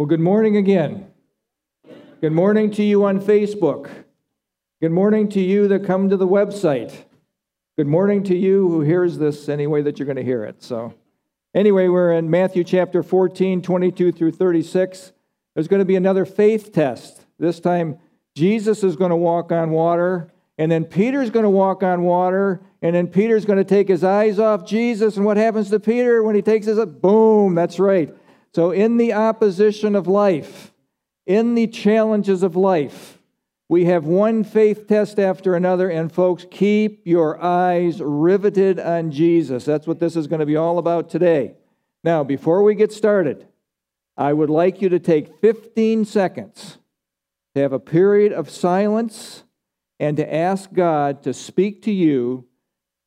Well, good morning again. Good morning to you on Facebook. Good morning to you that come to the website. Good morning to you who hears this any way that you're going to hear it. So, anyway, we're in Matthew chapter 14, 22 through 36. There's going to be another faith test. This time, Jesus is going to walk on water, and then Peter's going to walk on water, and then Peter's going to take his eyes off Jesus. And what happens to Peter when he takes his boom? That's right. So, in the opposition of life, in the challenges of life, we have one faith test after another, and folks, keep your eyes riveted on Jesus. That's what this is going to be all about today. Now, before we get started, I would like you to take 15 seconds to have a period of silence and to ask God to speak to you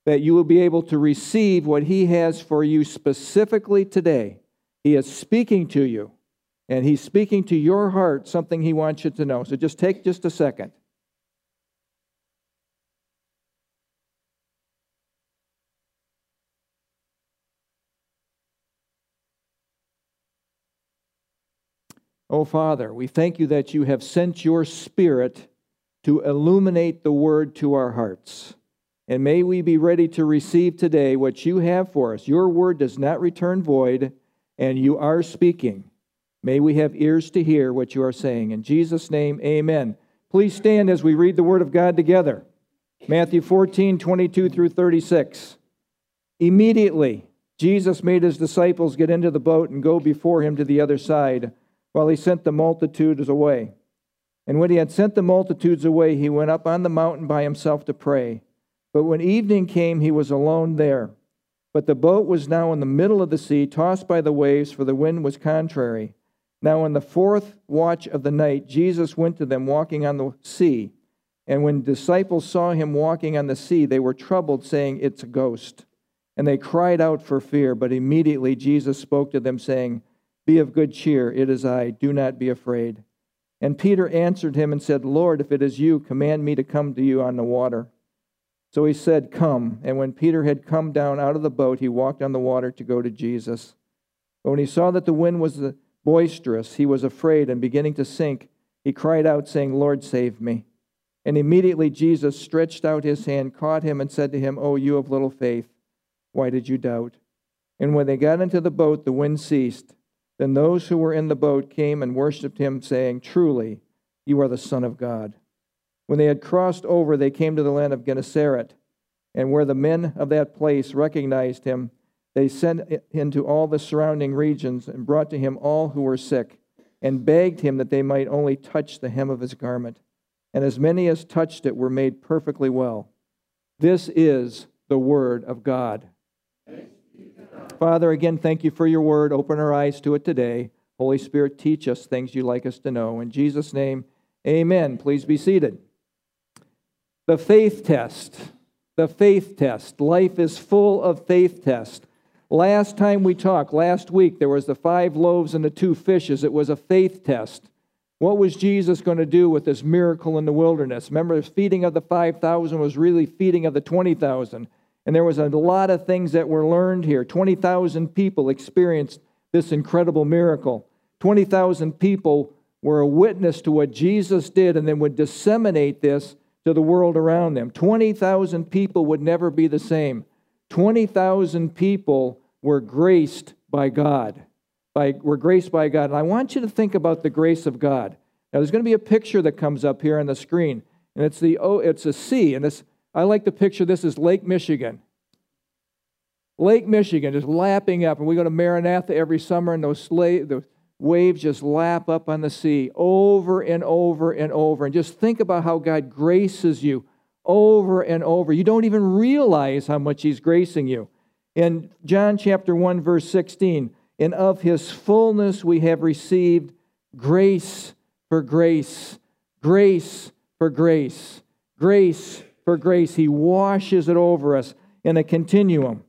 that you will be able to receive what He has for you specifically today. He is speaking to you, and He's speaking to your heart something He wants you to know. So just take just a second. Oh, Father, we thank you that you have sent your Spirit to illuminate the word to our hearts. And may we be ready to receive today what you have for us. Your word does not return void, and you are speaking. May we have ears to hear what you are saying. In Jesus' name, amen. Please stand as we read the word of God together. Matthew 14, 22 through 36. Immediately, Jesus made his disciples get into the boat and go before him to the other side, while he sent the multitudes away. And when he had sent the multitudes away, he went up on the mountain by himself to pray. But when evening came, he was alone there. But the boat was now in the middle of the sea, tossed by the waves, for the wind was contrary. Now, in the fourth watch of the night, Jesus went to them walking on the sea. And when disciples saw him walking on the sea, they were troubled, saying, It's a ghost. And they cried out for fear. But immediately Jesus spoke to them, saying, Be of good cheer, it is I, do not be afraid. And Peter answered him and said, Lord, if it is you, command me to come to you on the water. So he said, Come. And when Peter had come down out of the boat, he walked on the water to go to Jesus. But when he saw that the wind was boisterous, he was afraid, and beginning to sink, he cried out, saying, Lord, save me. And immediately Jesus stretched out his hand, caught him, and said to him, O you of little faith, why did you doubt? And when they got into the boat, the wind ceased. Then those who were in the boat came and worshipped him, saying, Truly, you are the Son of God. When they had crossed over, they came to the land of Gennesaret, and where the men of that place recognized him, they sent him to all the surrounding regions and brought to him all who were sick, and begged him that they might only touch the hem of his garment. And as many as touched it were made perfectly well. This is the word of God. Father, again, thank you for your word. Open our eyes to it today. Holy Spirit, teach us things you like us to know. In Jesus' name, amen. Please be seated. The faith test. The faith test. Life is full of faith tests. Last time we talked, last week, there was the five loaves and the two fishes. It was a faith test. What was Jesus going to do with this miracle in the wilderness? Remember, the feeding of the 5,000 was really feeding of the 20,000. And there was a lot of things that were learned here. 20,000 people experienced this incredible miracle. 20,000 people were a witness to what Jesus did and then would disseminate this to the world around them. 20,000 people would never be the same. 20,000 people were graced by God. By, were graced by God. And I want you to think about the grace of God. Now, there's going to be a picture that comes up here on the screen, and it's the oh, it's a sea, and this I like to picture this as Lake Michigan. Lake Michigan just lapping up, and we go to Maranatha every summer, and those, slave, the waves just lap up on the sea over and over and over. And just think about how God graces you over and over. You don't even realize how much He's gracing you. In John chapter 1, verse 16, and of His fullness we have received grace for grace, grace for grace, grace for grace. He washes it over us in a continuum.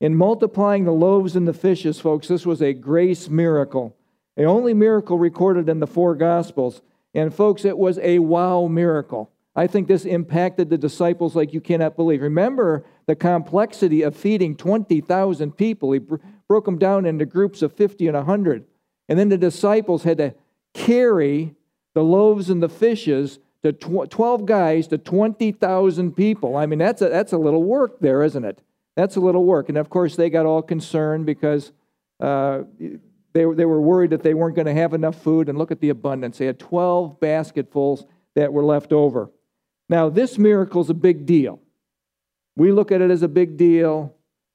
In multiplying the loaves and the fishes, folks, this was a grace miracle. The only miracle recorded in the four Gospels. And, folks, it was a wow miracle. I think this impacted the disciples like you cannot believe. Remember the complexity of feeding 20,000 people. He broke them down into groups of 50 and 100. And then the disciples had to carry the loaves and the fishes to 12 guys to 20,000 people. I mean, that's a, that's a little work there, isn't it? That's a little work. And of course, they got all concerned because uh, they, they were worried that they weren't going to have enough food. And look at the abundance. They had 12 basketfuls that were left over. Now, this miracle is a big deal. We look at it as a big deal.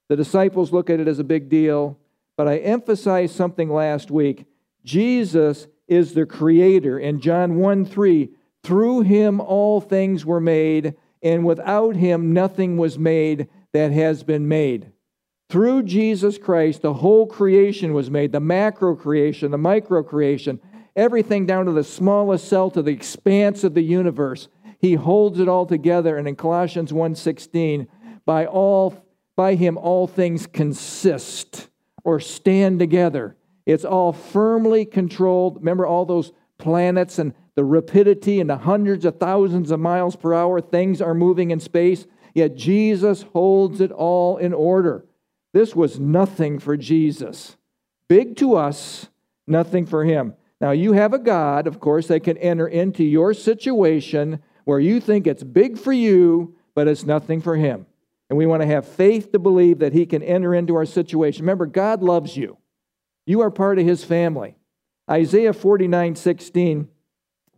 The disciples look at it as a big deal. But I emphasized something last week. Jesus is the creator. In John 1 3, through him all things were made, and without him nothing was made that has been made. Through Jesus Christ, the whole creation was made the macro creation, the micro creation, everything down to the smallest cell, to the expanse of the universe. He holds it all together. And in Colossians 1:16, by all by him all things consist or stand together. It's all firmly controlled. Remember all those planets and the rapidity and the hundreds of thousands of miles per hour things are moving in space, yet Jesus holds it all in order. This was nothing for Jesus. Big to us, nothing for him. Now, you have a God, of course, that can enter into your situation where you think it's big for you, but it's nothing for him. And we want to have faith to believe that he can enter into our situation. Remember, God loves you. You are part of his family. Isaiah 49 16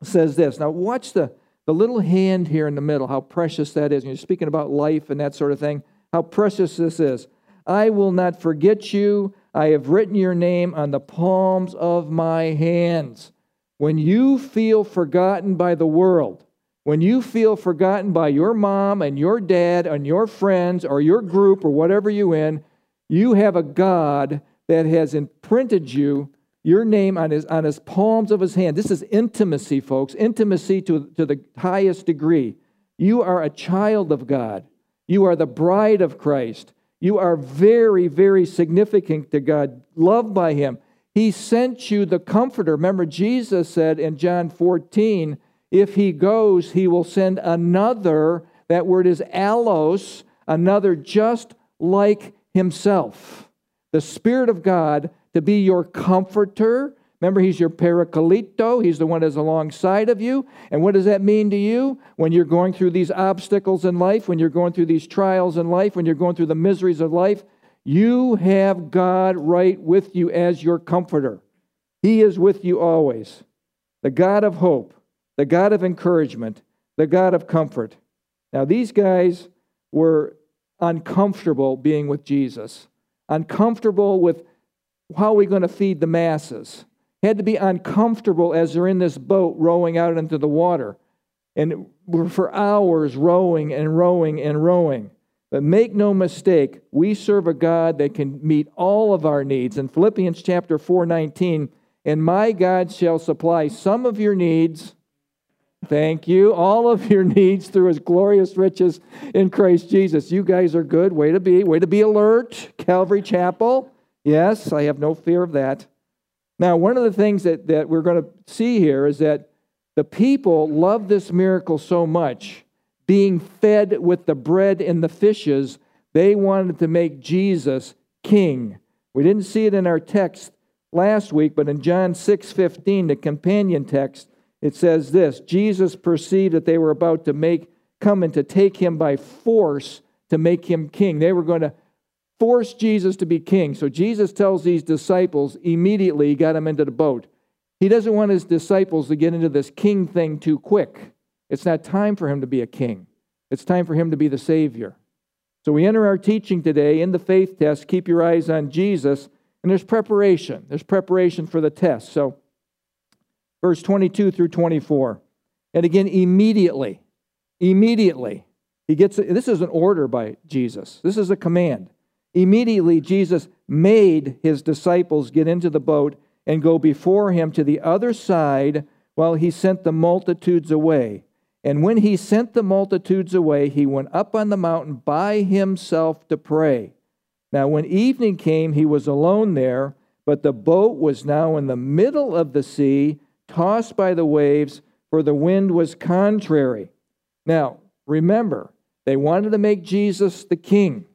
says this. Now, watch the, the little hand here in the middle, how precious that is. And you're speaking about life and that sort of thing, how precious this is. I will not forget you. I have written your name on the palms of my hands. When you feel forgotten by the world, when you feel forgotten by your mom and your dad and your friends or your group or whatever you're in, you have a God that has imprinted you your name on his, on his palms of his hand. This is intimacy, folks, intimacy to, to the highest degree. You are a child of God, you are the bride of Christ. You are very, very significant to God, loved by Him. He sent you the Comforter. Remember, Jesus said in John 14, if He goes, He will send another. That word is allos, another just like Himself. The Spirit of God to be your comforter. Remember, he's your parakalito. He's the one that's alongside of you. And what does that mean to you when you're going through these obstacles in life, when you're going through these trials in life, when you're going through the miseries of life? You have God right with you as your comforter. He is with you always. The God of hope, the God of encouragement, the God of comfort. Now, these guys were uncomfortable being with Jesus, uncomfortable with how are we going to feed the masses? Had to be uncomfortable as they're in this boat rowing out into the water. And we're for hours rowing and rowing and rowing. But make no mistake, we serve a God that can meet all of our needs. In Philippians chapter 4 19, and my God shall supply some of your needs. Thank you. All of your needs through his glorious riches in Christ Jesus. You guys are good. Way to be. Way to be alert. Calvary Chapel. Yes, I have no fear of that. Now, one of the things that, that we're going to see here is that the people love this miracle so much, being fed with the bread and the fishes, they wanted to make Jesus king. We didn't see it in our text last week, but in John 6 15, the companion text, it says this Jesus perceived that they were about to make come and to take him by force to make him king. They were going to force Jesus to be king. So Jesus tells these disciples immediately, he got them into the boat. He doesn't want his disciples to get into this king thing too quick. It's not time for him to be a king, it's time for him to be the Savior. So we enter our teaching today in the faith test. Keep your eyes on Jesus, and there's preparation. There's preparation for the test. So, verse 22 through 24. And again, immediately, immediately, he gets this is an order by Jesus. This is a command. Immediately, Jesus made his disciples get into the boat and go before him to the other side while he sent the multitudes away. And when he sent the multitudes away, he went up on the mountain by himself to pray. Now, when evening came, he was alone there, but the boat was now in the middle of the sea, tossed by the waves, for the wind was contrary. Now, remember, they wanted to make Jesus the king.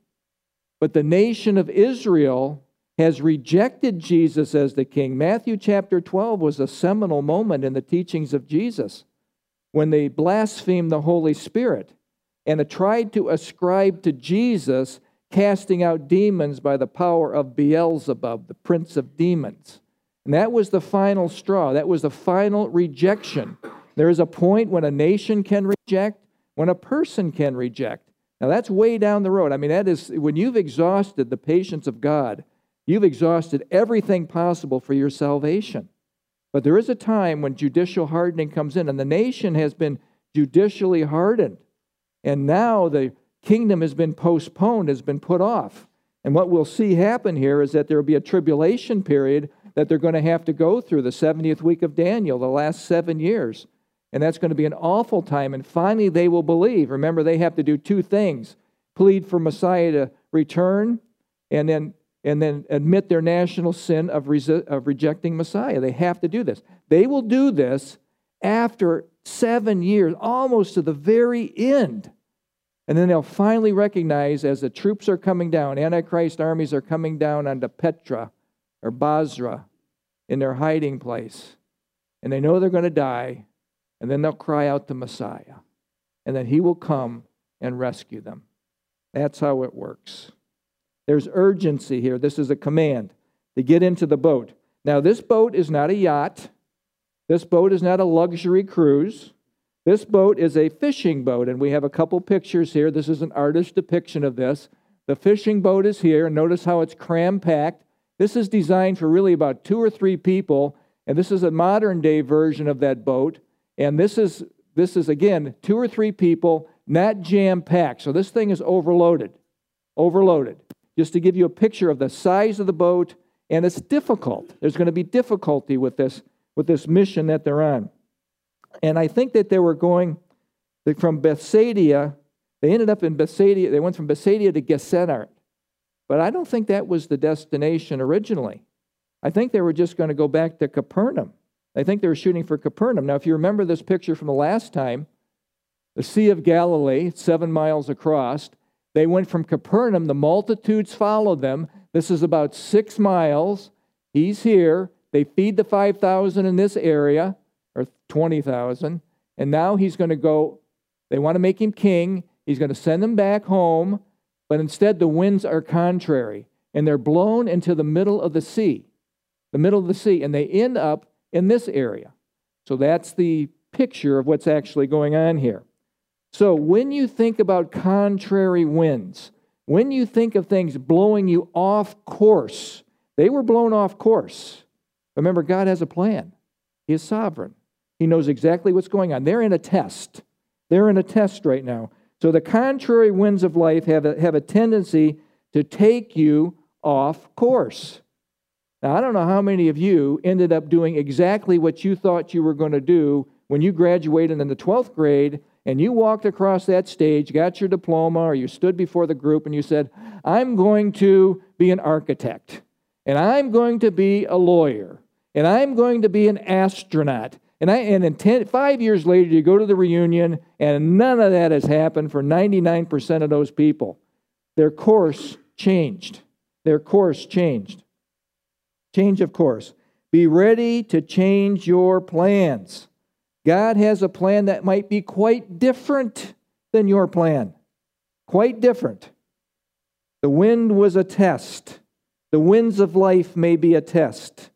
But the nation of Israel has rejected Jesus as the king. Matthew chapter 12 was a seminal moment in the teachings of Jesus when they blasphemed the Holy Spirit and tried to ascribe to Jesus casting out demons by the power of Beelzebub, the prince of demons. And that was the final straw. That was the final rejection. There is a point when a nation can reject, when a person can reject. Now, that's way down the road. I mean, that is when you've exhausted the patience of God, you've exhausted everything possible for your salvation. But there is a time when judicial hardening comes in, and the nation has been judicially hardened. And now the kingdom has been postponed, has been put off. And what we'll see happen here is that there will be a tribulation period that they're going to have to go through the 70th week of Daniel, the last seven years. And that's going to be an awful time. And finally, they will believe. Remember, they have to do two things plead for Messiah to return and then, and then admit their national sin of, resi- of rejecting Messiah. They have to do this. They will do this after seven years, almost to the very end. And then they'll finally recognize as the troops are coming down, Antichrist armies are coming down onto Petra or Bozrah in their hiding place. And they know they're going to die and then they'll cry out to Messiah. And then he will come and rescue them. That's how it works. There's urgency here. This is a command to get into the boat. Now, this boat is not a yacht. This boat is not a luxury cruise. This boat is a fishing boat, and we have a couple pictures here. This is an artist's depiction of this. The fishing boat is here, notice how it's cram packed. This is designed for really about two or three people, and this is a modern day version of that boat. And this is this is again two or three people, not jam packed. So this thing is overloaded. Overloaded. Just to give you a picture of the size of the boat, and it's difficult. There's going to be difficulty with this with this mission that they're on. And I think that they were going from Bethsaida, they ended up in Bethsaida, they went from Bethsaida to Gennesaret. But I don't think that was the destination originally. I think they were just going to go back to Capernaum. I think they were shooting for Capernaum. Now, if you remember this picture from the last time, the Sea of Galilee, seven miles across, they went from Capernaum, the multitudes followed them. This is about six miles. He's here. They feed the 5,000 in this area, or 20,000. And now he's going to go, they want to make him king. He's going to send them back home. But instead, the winds are contrary, and they're blown into the middle of the sea, the middle of the sea, and they end up in this area. So that's the picture of what's actually going on here. So when you think about contrary winds, when you think of things blowing you off course, they were blown off course. Remember, God has a plan, He is sovereign. He knows exactly what's going on. They're in a test. They're in a test right now. So the contrary winds of life have a, have a tendency to take you off course. Now, I don't know how many of you ended up doing exactly what you thought you were going to do when you graduated in the 12th grade and you walked across that stage, got your diploma, or you stood before the group and you said, I'm going to be an architect, and I'm going to be a lawyer, and I'm going to be an astronaut. And, I, and in ten, five years later, you go to the reunion, and none of that has happened for 99% of those people. Their course changed. Their course changed. Change of course. Be ready to change your plans. God has a plan that might be quite different than your plan. Quite different. The wind was a test. The winds of life may be a test.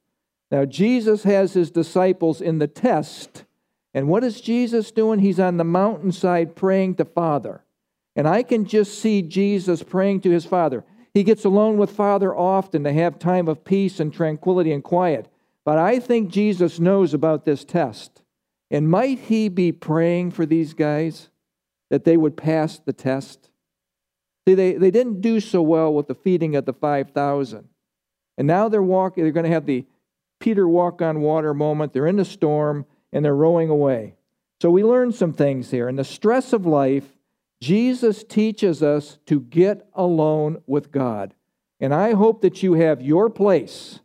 Now, Jesus has his disciples in the test. And what is Jesus doing? He's on the mountainside praying to Father. And I can just see Jesus praying to his Father. He gets alone with Father often to have time of peace and tranquility and quiet. But I think Jesus knows about this test. And might he be praying for these guys that they would pass the test? See, they, they didn't do so well with the feeding of the 5,000. And now they're walking, they're going to have the Peter walk on water moment. They're in the storm and they're rowing away. So we learn some things here. In the stress of life, Jesus teaches us to get alone with God. And I hope that you have your place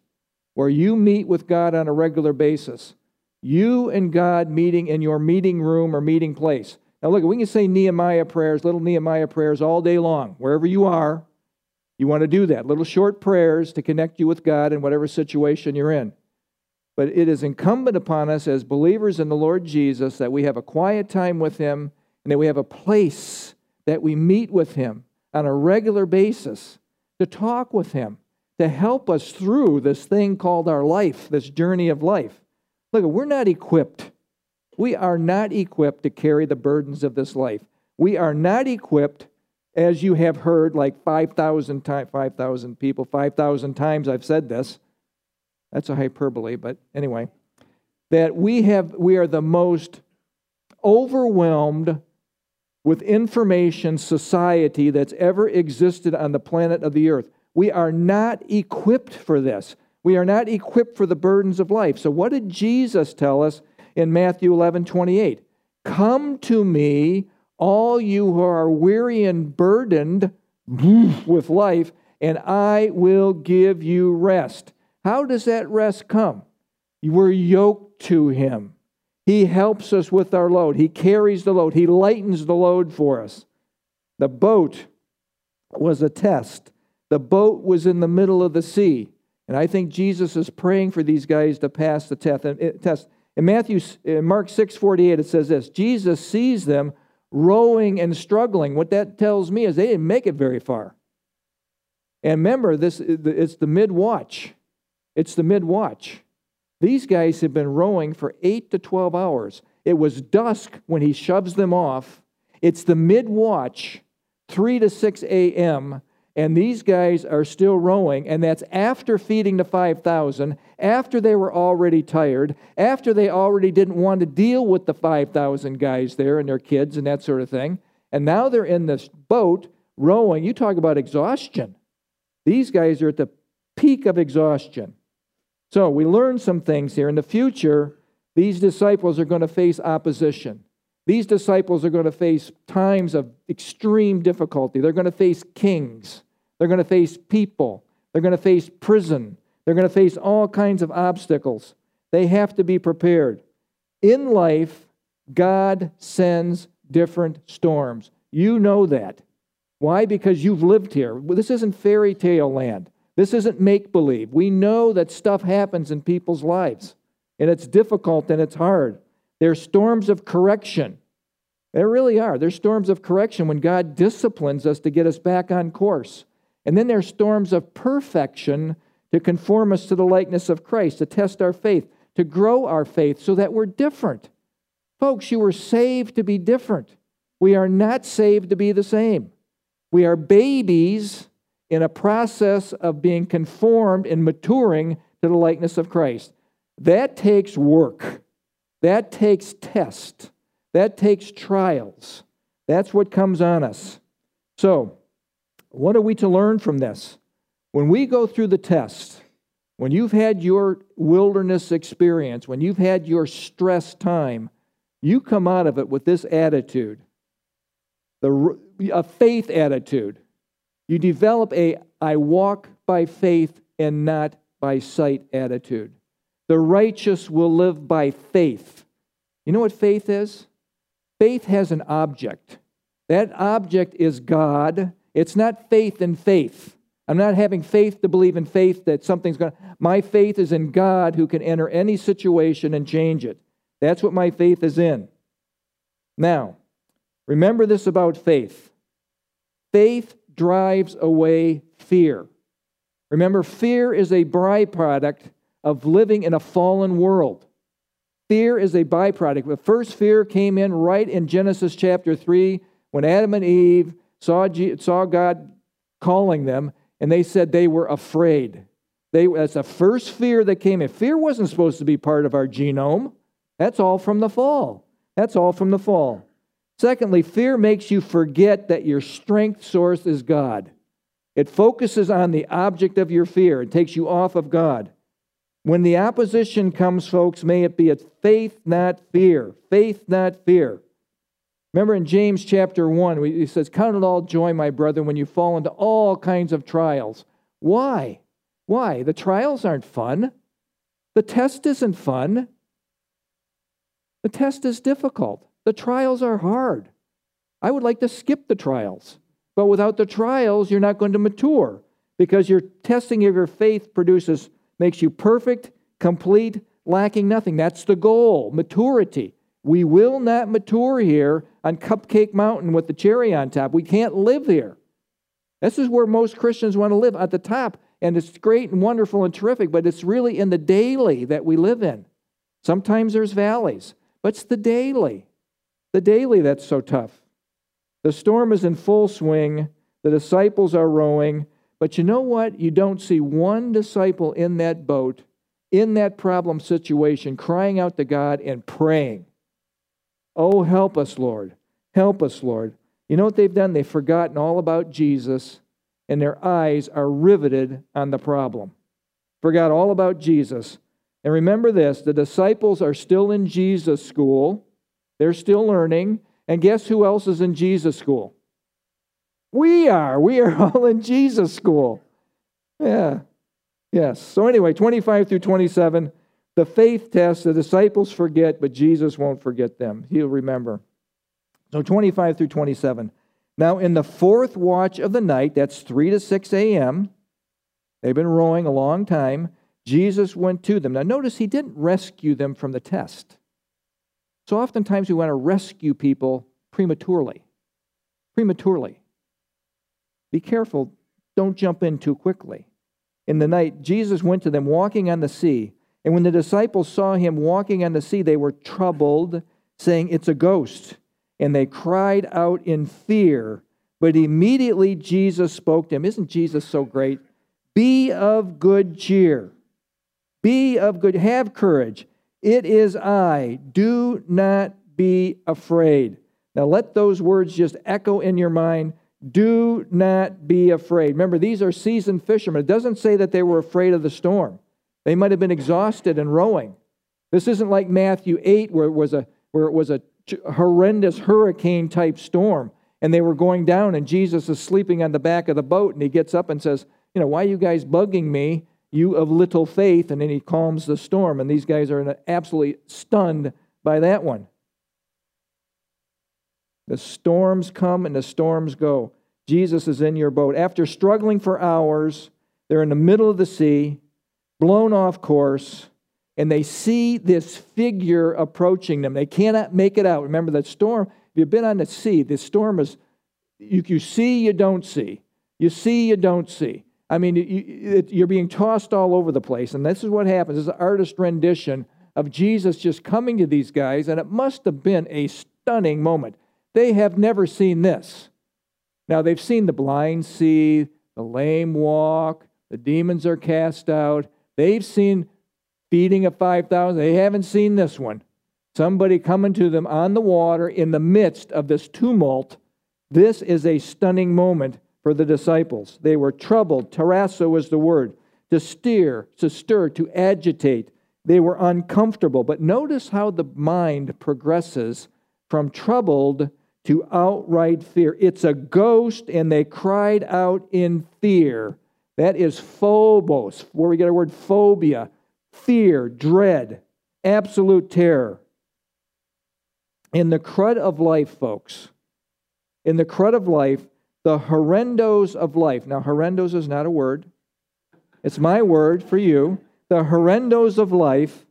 where you meet with God on a regular basis. You and God meeting in your meeting room or meeting place. Now, look, we can say Nehemiah prayers, little Nehemiah prayers all day long, wherever you are. You want to do that. Little short prayers to connect you with God in whatever situation you're in. But it is incumbent upon us as believers in the Lord Jesus that we have a quiet time with Him and that we have a place that we meet with Him on a regular basis to talk with Him, to help us through this thing called our life, this journey of life. Look, we're not equipped. We are not equipped to carry the burdens of this life. We are not equipped, as you have heard like 5,000 times, 5,000 people, 5,000 times I've said this. That's a hyperbole, but anyway, that we have we are the most overwhelmed with information society that's ever existed on the planet of the earth. We are not equipped for this. We are not equipped for the burdens of life. So, what did Jesus tell us in Matthew 11 28? Come to me, all you who are weary and burdened with life, and I will give you rest. How does that rest come? We're yoked to him. He helps us with our load. He carries the load. He lightens the load for us. The boat was a test. The boat was in the middle of the sea. And I think Jesus is praying for these guys to pass the test. In Matthew, in Mark 6 48, it says this Jesus sees them rowing and struggling. What that tells me is they didn't make it very far. And remember, this it's the mid watch. It's the mid watch. These guys have been rowing for 8 to 12 hours. It was dusk when he shoves them off. It's the mid watch, 3 to 6 a.m., and these guys are still rowing, and that's after feeding the 5,000, after they were already tired, after they already didn't want to deal with the 5,000 guys there and their kids and that sort of thing. And now they're in this boat rowing. You talk about exhaustion. These guys are at the peak of exhaustion. So we learn some things here. In the future, these disciples are going to face opposition. These disciples are going to face times of extreme difficulty. They're going to face kings. They're going to face people. They're going to face prison. They're going to face all kinds of obstacles. They have to be prepared. In life, God sends different storms. You know that. Why? Because you've lived here. This isn't fairy tale land. This isn't make believe. We know that stuff happens in people's lives, and it's difficult and it's hard. There are storms of correction. There really are. There are storms of correction when God disciplines us to get us back on course. And then there's storms of perfection to conform us to the likeness of Christ, to test our faith, to grow our faith so that we're different. Folks, you were saved to be different. We are not saved to be the same. We are babies in a process of being conformed and maturing to the likeness of Christ. That takes work. That takes test. That takes trials. That's what comes on us. So, what are we to learn from this? When we go through the test, when you've had your wilderness experience, when you've had your stress time, you come out of it with this attitude the, a faith attitude. You develop a I walk by faith and not by sight attitude. The righteous will live by faith. You know what faith is? Faith has an object. That object is God. It's not faith in faith. I'm not having faith to believe in faith that something's going to. My faith is in God who can enter any situation and change it. That's what my faith is in. Now, remember this about faith faith drives away fear. Remember, fear is a byproduct of living in a fallen world. Fear is a byproduct. The first fear came in right in Genesis chapter 3 when Adam and Eve saw, saw God calling them, and they said they were afraid. They, that's the first fear that came in. Fear wasn't supposed to be part of our genome. That's all from the fall. That's all from the fall. Secondly, fear makes you forget that your strength source is God. It focuses on the object of your fear, it takes you off of God. When the opposition comes, folks, may it be a faith, not fear. Faith, not fear. Remember in James chapter 1, he says, Count it all joy, my brother, when you fall into all kinds of trials. Why? Why? The trials aren't fun. The test isn't fun. The test is difficult. The trials are hard. I would like to skip the trials, but without the trials, you're not going to mature. because your testing of your faith produces, makes you perfect, complete, lacking nothing. That's the goal, maturity. We will not mature here on Cupcake Mountain with the cherry on top. We can't live here. This is where most Christians want to live at the top. And it's great and wonderful and terrific, but it's really in the daily that we live in. Sometimes there's valleys, but it's the daily. The daily that's so tough. The storm is in full swing. The disciples are rowing. But you know what? You don't see one disciple in that boat, in that problem situation, crying out to God and praying. Oh, help us, Lord. Help us, Lord. You know what they've done? They've forgotten all about Jesus, and their eyes are riveted on the problem. Forgot all about Jesus. And remember this the disciples are still in Jesus school, they're still learning. And guess who else is in Jesus school? We are. We are all in Jesus school. Yeah. Yes. So, anyway, 25 through 27, the faith test, the disciples forget, but Jesus won't forget them. He'll remember. So 25 through 27. Now, in the fourth watch of the night, that's 3 to 6 a.m., they've been rowing a long time. Jesus went to them. Now, notice he didn't rescue them from the test. So, oftentimes we want to rescue people prematurely. Prematurely. Be careful, don't jump in too quickly. In the night, Jesus went to them walking on the sea. And when the disciples saw him walking on the sea, they were troubled, saying, It's a ghost and they cried out in fear. But immediately Jesus spoke to him. Isn't Jesus so great? Be of good cheer. Be of good, have courage. It is I. Do not be afraid. Now let those words just echo in your mind. Do not be afraid. Remember, these are seasoned fishermen. It doesn't say that they were afraid of the storm. They might have been exhausted and rowing. This isn't like Matthew 8, where it was a, where it was a horrendous hurricane type storm and they were going down and Jesus is sleeping on the back of the boat and he gets up and says, "You know, why are you guys bugging me, you of little faith?" And then he calms the storm and these guys are absolutely stunned by that one. The storms come and the storms go. Jesus is in your boat. After struggling for hours, they're in the middle of the sea, blown off course and they see this figure approaching them. They cannot make it out. Remember that storm, if you've been on the sea, the storm is, you, you see, you don't see. You see, you don't see. I mean, you, you're being tossed all over the place. And this is what happens. This is an artist rendition of Jesus just coming to these guys, and it must have been a stunning moment. They have never seen this. Now, they've seen the blind see, the lame walk, the demons are cast out. They've seen feeding of 5,000. They haven't seen this one. Somebody coming to them on the water in the midst of this tumult. This is a stunning moment for the disciples. They were troubled. Tarasso was the word. To steer, to stir, to agitate. They were uncomfortable. But notice how the mind progresses from troubled to outright fear. It's a ghost, and they cried out in fear. That is phobos, where we get our word phobia fear, dread, absolute terror. In the crud of life, folks, in the crud of life, the horrendos of life. Now, horrendos is not a word, it's my word for you. The horrendos of life,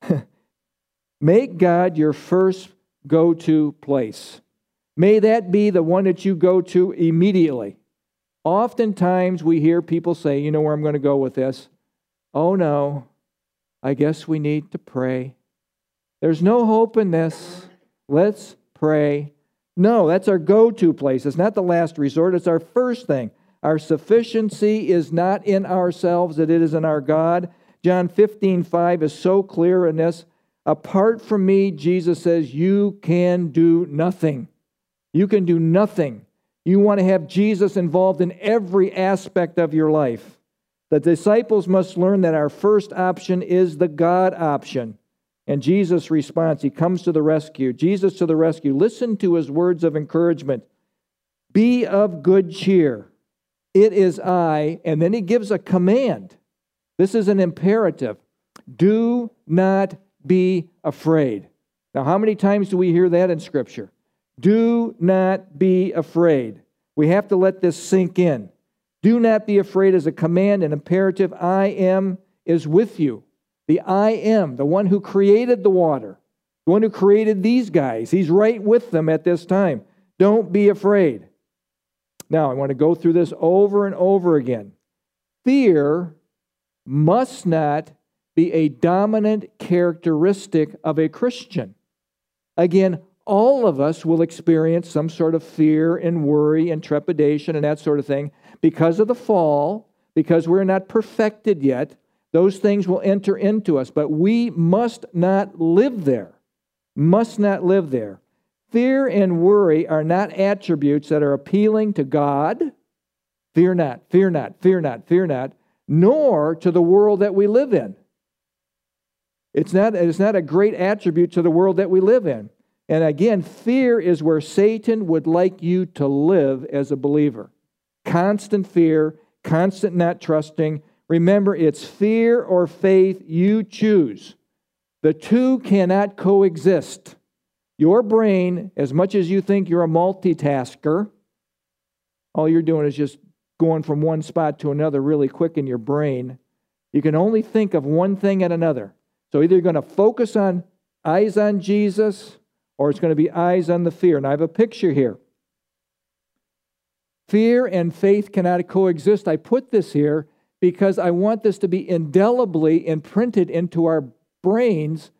make God your first go to place. May that be the one that you go to immediately. Oftentimes we hear people say, You know where I'm going to go with this? Oh no, I guess we need to pray. There's no hope in this. Let's pray. No, that's our go to place. It's not the last resort, it's our first thing. Our sufficiency is not in ourselves, it is in our God. John 15, 5 is so clear in this. Apart from me, Jesus says, you can do nothing. You can do nothing. You want to have Jesus involved in every aspect of your life. The disciples must learn that our first option is the God option. And Jesus' response, he comes to the rescue. Jesus to the rescue. Listen to his words of encouragement. Be of good cheer. It is I. And then he gives a command. This is an imperative. Do not be afraid. Now, how many times do we hear that in Scripture? Do not be afraid. We have to let this sink in. Do not be afraid as a command, an imperative. I am is with you. The I am, the one who created the water, the one who created these guys, he's right with them at this time. Don't be afraid. Now, I want to go through this over and over again. Fear must not be a dominant characteristic of a Christian. Again, all of us will experience some sort of fear and worry and trepidation and that sort of thing because of the fall, because we're not perfected yet. Those things will enter into us, but we must not live there. Must not live there. Fear and worry are not attributes that are appealing to God. Fear not, fear not, fear not, fear not, nor to the world that we live in. It's not, it's not a great attribute to the world that we live in. And again, fear is where Satan would like you to live as a believer. Constant fear, constant not trusting. Remember, it's fear or faith you choose. The two cannot coexist. Your brain, as much as you think you're a multitasker, all you're doing is just going from one spot to another really quick in your brain. You can only think of one thing at another. So either you're going to focus on eyes on Jesus or it's going to be eyes on the fear. And I have a picture here. Fear and faith cannot coexist. I put this here because I want this to be indelibly imprinted into our brains.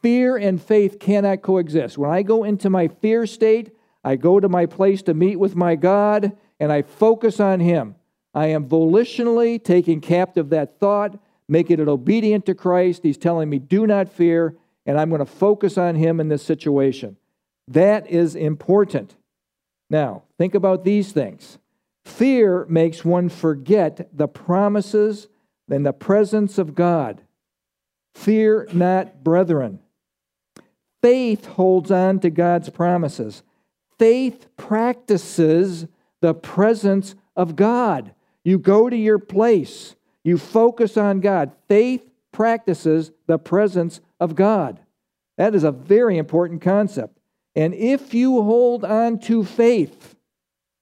Fear and faith cannot coexist. When I go into my fear state, I go to my place to meet with my God and I focus on Him. I am volitionally taking captive that thought, making it obedient to Christ. He's telling me, do not fear and I'm going to focus on him in this situation. That is important. Now, think about these things. Fear makes one forget the promises and the presence of God. Fear not, brethren. Faith holds on to God's promises. Faith practices the presence of God. You go to your place, you focus on God. Faith practices the presence of God. That is a very important concept. And if you hold on to faith,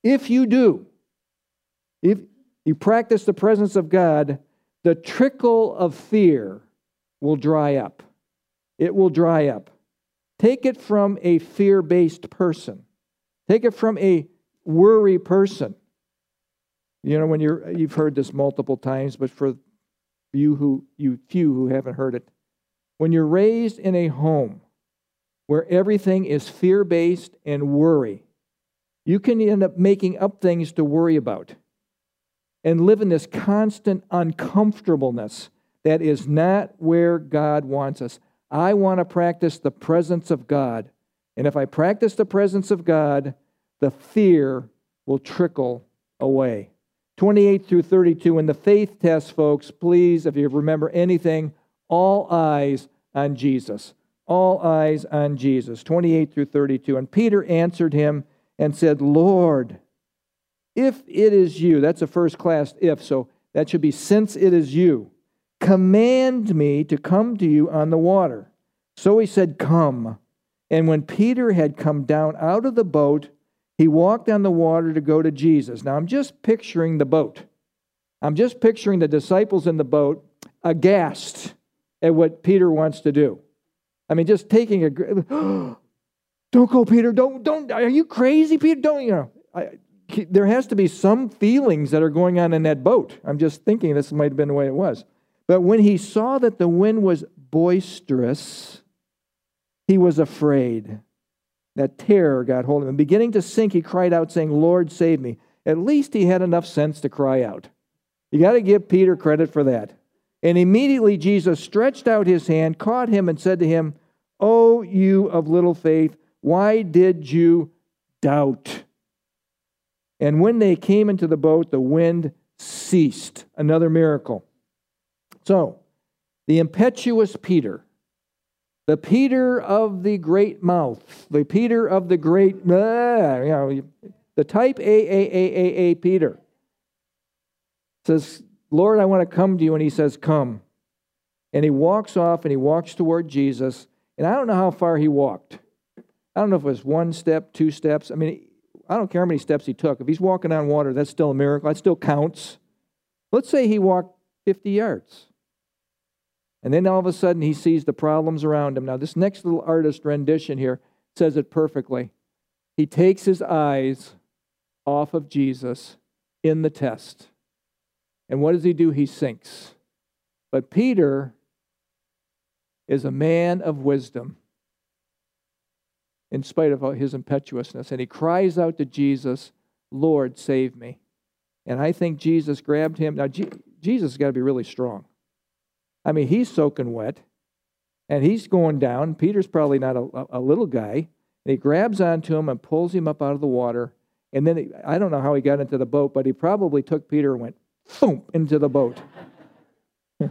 if you do, if you practice the presence of God, the trickle of fear will dry up. It will dry up. Take it from a fear based person, take it from a worry person. You know, when you're, you've heard this multiple times, but for you who you few who haven't heard it. When you're raised in a home where everything is fear-based and worry, you can end up making up things to worry about and live in this constant uncomfortableness that is not where God wants us. I want to practice the presence of God. And if I practice the presence of God, the fear will trickle away. 28 through 32. In the faith test, folks, please, if you remember anything, all eyes on Jesus. All eyes on Jesus. 28 through 32. And Peter answered him and said, Lord, if it is you, that's a first class if, so that should be since it is you, command me to come to you on the water. So he said, Come. And when Peter had come down out of the boat, he walked on the water to go to Jesus. Now, I'm just picturing the boat. I'm just picturing the disciples in the boat aghast at what Peter wants to do. I mean, just taking a. don't go, Peter. Don't, don't. Are you crazy, Peter? Don't, you know. I, there has to be some feelings that are going on in that boat. I'm just thinking this might have been the way it was. But when he saw that the wind was boisterous, he was afraid that terror got hold of him. Beginning to sink, he cried out, saying, Lord, save me. At least he had enough sense to cry out. You got to give Peter credit for that. And immediately Jesus stretched out his hand, caught him, and said to him, O you of little faith, why did you doubt? And when they came into the boat, the wind ceased. Another miracle. So, the impetuous Peter the Peter of the great mouth, the Peter of the great, uh, you know, the type A, A, A, A, A Peter says, Lord, I want to come to you. And he says, Come. And he walks off and he walks toward Jesus. And I don't know how far he walked. I don't know if it was one step, two steps. I mean, I don't care how many steps he took. If he's walking on water, that's still a miracle. That still counts. Let's say he walked 50 yards. And then all of a sudden he sees the problems around him. Now, this next little artist rendition here says it perfectly. He takes his eyes off of Jesus in the test. And what does he do? He sinks. But Peter is a man of wisdom in spite of his impetuousness. And he cries out to Jesus, Lord, save me. And I think Jesus grabbed him. Now, G- Jesus has got to be really strong. I mean, he's soaking wet and he's going down. Peter's probably not a, a little guy. And he grabs onto him and pulls him up out of the water. And then he, I don't know how he got into the boat, but he probably took Peter and went boom into the boat.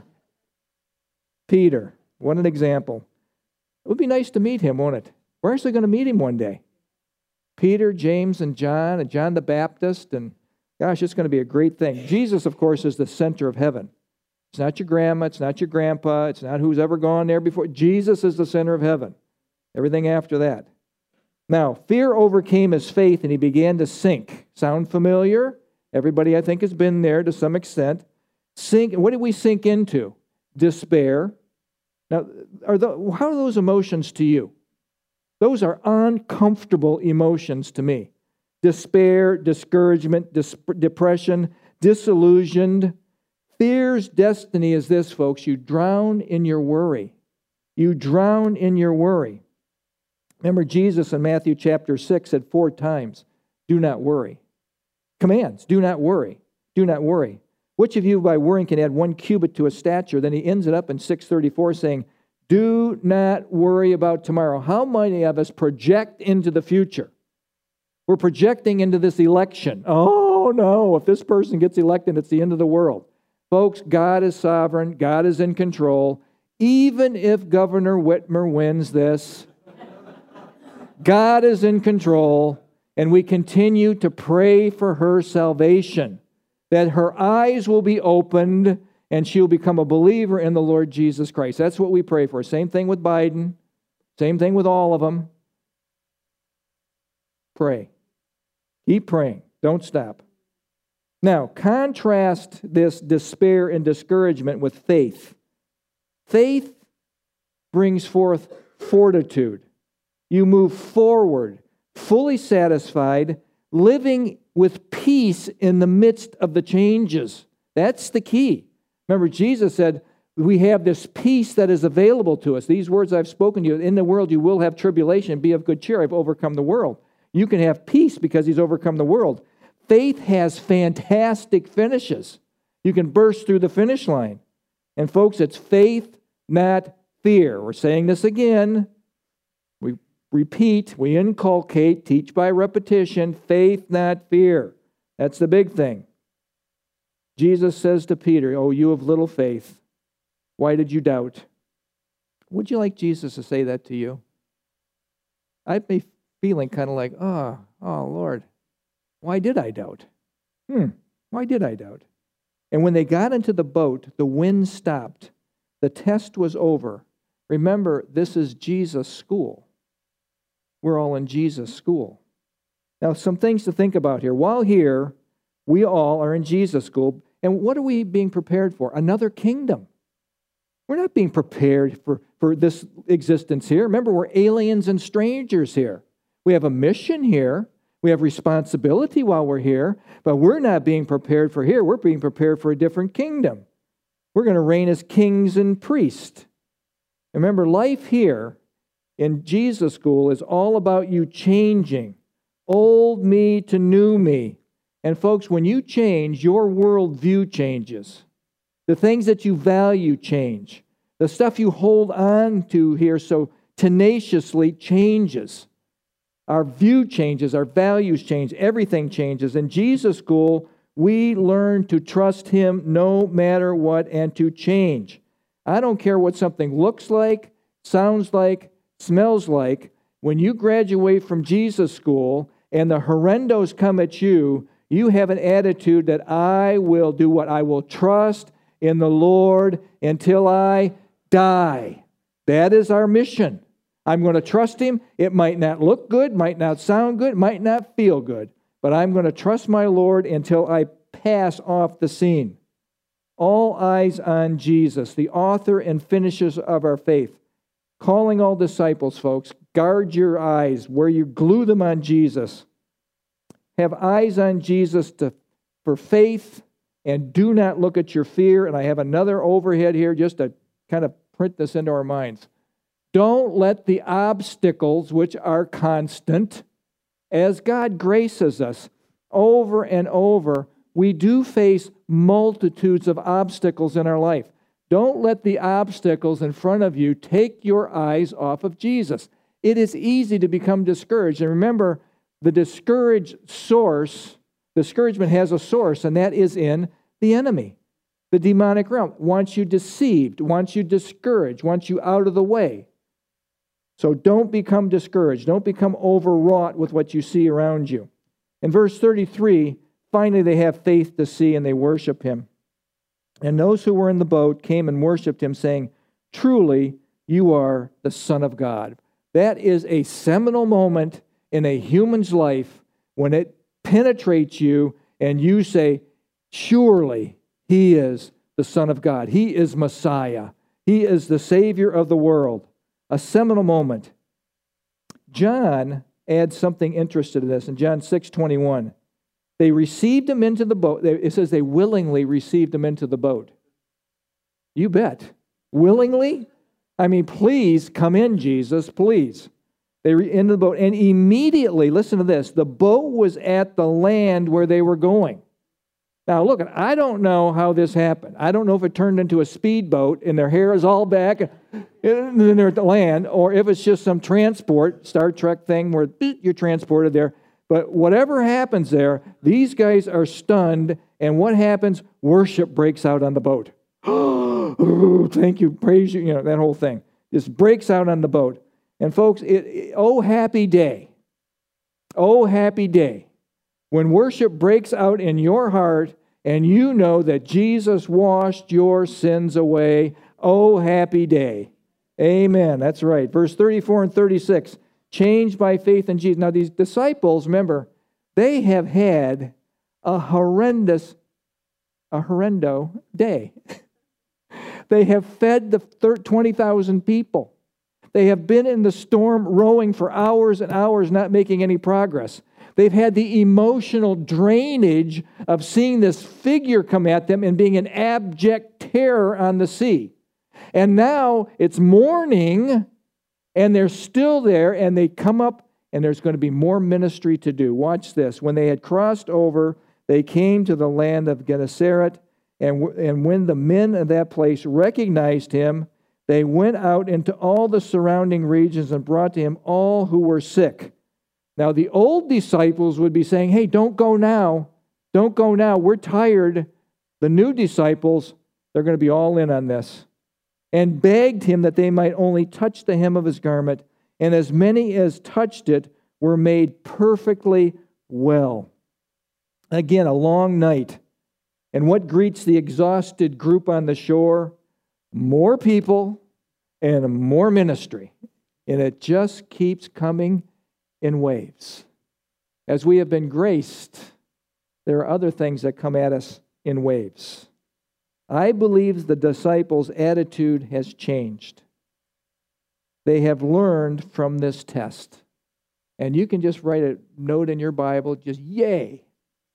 Peter, what an example. It would be nice to meet him, won't it? We're actually going to meet him one day. Peter, James, and John, and John the Baptist, and gosh, it's going to be a great thing. Jesus, of course, is the center of heaven. It's not your grandma, it's not your grandpa, it's not who's ever gone there before. Jesus is the center of heaven. Everything after that. Now, fear overcame his faith and he began to sink. Sound familiar? Everybody, I think, has been there to some extent. Sink. What did we sink into? Despair. Now, are the, how are those emotions to you? Those are uncomfortable emotions to me. Despair, discouragement, dis- depression, disillusioned, Fear's destiny is this, folks you drown in your worry. You drown in your worry. Remember, Jesus in Matthew chapter 6 said four times, Do not worry. Commands, do not worry. Do not worry. Which of you by worrying can add one cubit to a stature? Then he ends it up in 634 saying, Do not worry about tomorrow. How many of us project into the future? We're projecting into this election. Oh no, if this person gets elected, it's the end of the world. Folks, God is sovereign, God is in control. Even if Governor Whitmer wins this, God is in control, and we continue to pray for her salvation, that her eyes will be opened and she'll become a believer in the Lord Jesus Christ. That's what we pray for. Same thing with Biden, same thing with all of them. Pray. Keep praying. Don't stop. Now, contrast this despair and discouragement with faith. Faith brings forth fortitude. You move forward, fully satisfied, living with peace in the midst of the changes. That's the key. Remember, Jesus said, We have this peace that is available to us. These words I've spoken to you in the world, you will have tribulation. Be of good cheer. I've overcome the world. You can have peace because he's overcome the world. Faith has fantastic finishes. You can burst through the finish line. And folks, it's faith, not fear. We're saying this again. We repeat, we inculcate, teach by repetition, faith, not fear. That's the big thing. Jesus says to Peter, Oh, you of little faith, why did you doubt? Would you like Jesus to say that to you? I'd be feeling kind of like, oh, oh, Lord, why did I doubt? Hmm, why did I doubt? And when they got into the boat, the wind stopped. The test was over. Remember, this is Jesus' school. We're all in Jesus' school. Now, some things to think about here. While here, we all are in Jesus' school. And what are we being prepared for? Another kingdom. We're not being prepared for, for this existence here. Remember, we're aliens and strangers here. We have a mission here. We have responsibility while we're here, but we're not being prepared for here. We're being prepared for a different kingdom. We're going to reign as kings and priests. Remember, life here in Jesus school is all about you changing old me to new me. And folks, when you change, your worldview changes. The things that you value change. The stuff you hold on to here so tenaciously changes. Our view changes, our values change, everything changes. In Jesus' school, we learn to trust Him no matter what and to change. I don't care what something looks like, sounds like, smells like. When you graduate from Jesus' school and the horrendos come at you, you have an attitude that I will do what? I will trust in the Lord until I die. That is our mission. I'm going to trust him. It might not look good, might not sound good, might not feel good, but I'm going to trust my Lord until I pass off the scene. All eyes on Jesus, the author and finishers of our faith. Calling all disciples, folks, guard your eyes where you glue them on Jesus. Have eyes on Jesus to, for faith and do not look at your fear. And I have another overhead here just to kind of print this into our minds. Don't let the obstacles, which are constant, as God graces us over and over, we do face multitudes of obstacles in our life. Don't let the obstacles in front of you take your eyes off of Jesus. It is easy to become discouraged. And remember, the discouraged source, discouragement has a source, and that is in the enemy. The demonic realm wants you deceived, wants you discouraged, wants you out of the way. So don't become discouraged. Don't become overwrought with what you see around you. In verse 33, finally they have faith to see and they worship him. And those who were in the boat came and worshiped him, saying, Truly, you are the Son of God. That is a seminal moment in a human's life when it penetrates you and you say, Surely he is the Son of God. He is Messiah. He is the Savior of the world. A seminal moment. John adds something interesting to this in John 6 21. They received him into the boat. It says they willingly received him into the boat. You bet. Willingly? I mean, please come in, Jesus, please. They were in the boat, and immediately, listen to this the boat was at the land where they were going. Now, look, I don't know how this happened. I don't know if it turned into a speedboat and their hair is all back and they're at the land, or if it's just some transport, Star Trek thing where you're transported there. But whatever happens there, these guys are stunned, and what happens? Worship breaks out on the boat. oh, thank you, praise you, you know, that whole thing. Just breaks out on the boat. And folks, it, it, oh, happy day. Oh, happy day. When worship breaks out in your heart and you know that Jesus washed your sins away, oh, happy day. Amen. That's right. Verse 34 and 36 changed by faith in Jesus. Now, these disciples, remember, they have had a horrendous, a horrendo day. they have fed the 20,000 people. They have been in the storm rowing for hours and hours, not making any progress. They've had the emotional drainage of seeing this figure come at them and being an abject terror on the sea. And now it's morning, and they're still there, and they come up, and there's going to be more ministry to do. Watch this. When they had crossed over, they came to the land of Gennesaret, and, and when the men of that place recognized him, they went out into all the surrounding regions and brought to him all who were sick. Now, the old disciples would be saying, Hey, don't go now. Don't go now. We're tired. The new disciples, they're going to be all in on this. And begged him that they might only touch the hem of his garment. And as many as touched it were made perfectly well. Again, a long night. And what greets the exhausted group on the shore? More people and more ministry. And it just keeps coming in waves. As we have been graced, there are other things that come at us in waves. I believe the disciples' attitude has changed. They have learned from this test. And you can just write a note in your Bible, just yay,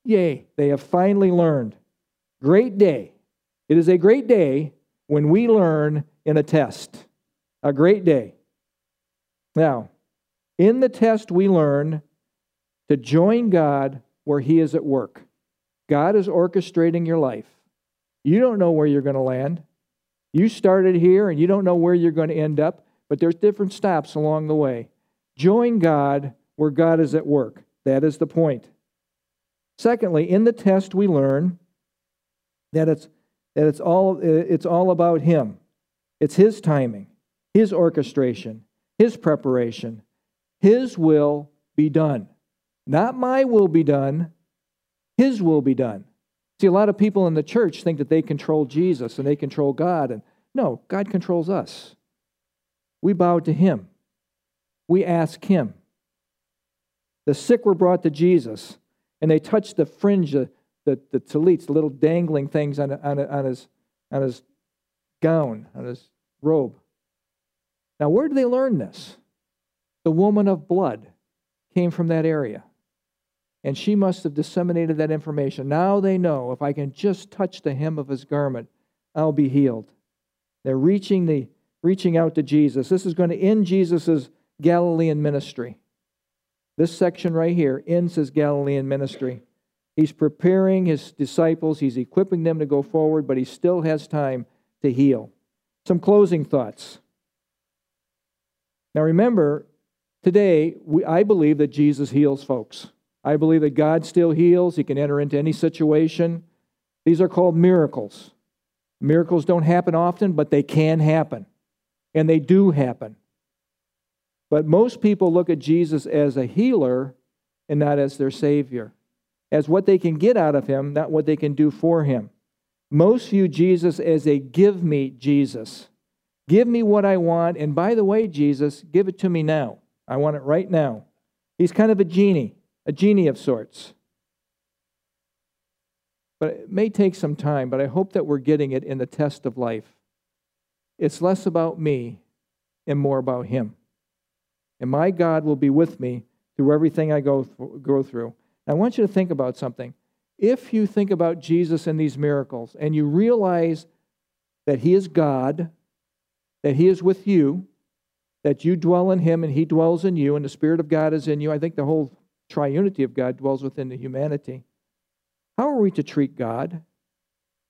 yay. They have finally learned. Great day. It is a great day when we learn in a test. A great day. Now, in the test, we learn to join God where He is at work. God is orchestrating your life. You don't know where you're going to land. You started here and you don't know where you're going to end up, but there's different stops along the way. Join God where God is at work. That is the point. Secondly, in the test, we learn that it's that it's all, uh, it's all about Him. It's His timing, His orchestration, His preparation. His will be done. Not my will be done, His will be done. See, a lot of people in the church think that they control Jesus and they control God. And no, God controls us. We bow to Him. we ask him. The sick were brought to Jesus, and they touched the fringe, the, the, the tallits, the little dangling things on, on, on, his, on his gown, on his robe. Now, where did they learn this? The woman of blood came from that area. And she must have disseminated that information. Now they know if I can just touch the hem of his garment, I'll be healed. They're reaching, the, reaching out to Jesus. This is going to end Jesus' Galilean ministry. This section right here ends his Galilean ministry. He's preparing his disciples, he's equipping them to go forward, but he still has time to heal. Some closing thoughts. Now remember, today, we, I believe that Jesus heals folks. I believe that God still heals. He can enter into any situation. These are called miracles. Miracles don't happen often, but they can happen. And they do happen. But most people look at Jesus as a healer and not as their Savior, as what they can get out of Him, not what they can do for Him. Most view Jesus as a give me Jesus. Give me what I want. And by the way, Jesus, give it to me now. I want it right now. He's kind of a genie a genie of sorts. But it may take some time, but I hope that we're getting it in the test of life. It's less about me and more about Him. And my God will be with me through everything I go, th- go through. I want you to think about something. If you think about Jesus and these miracles and you realize that He is God, that He is with you, that you dwell in Him and He dwells in you, and the Spirit of God is in you, I think the whole triunity of God dwells within the humanity. How are we to treat God?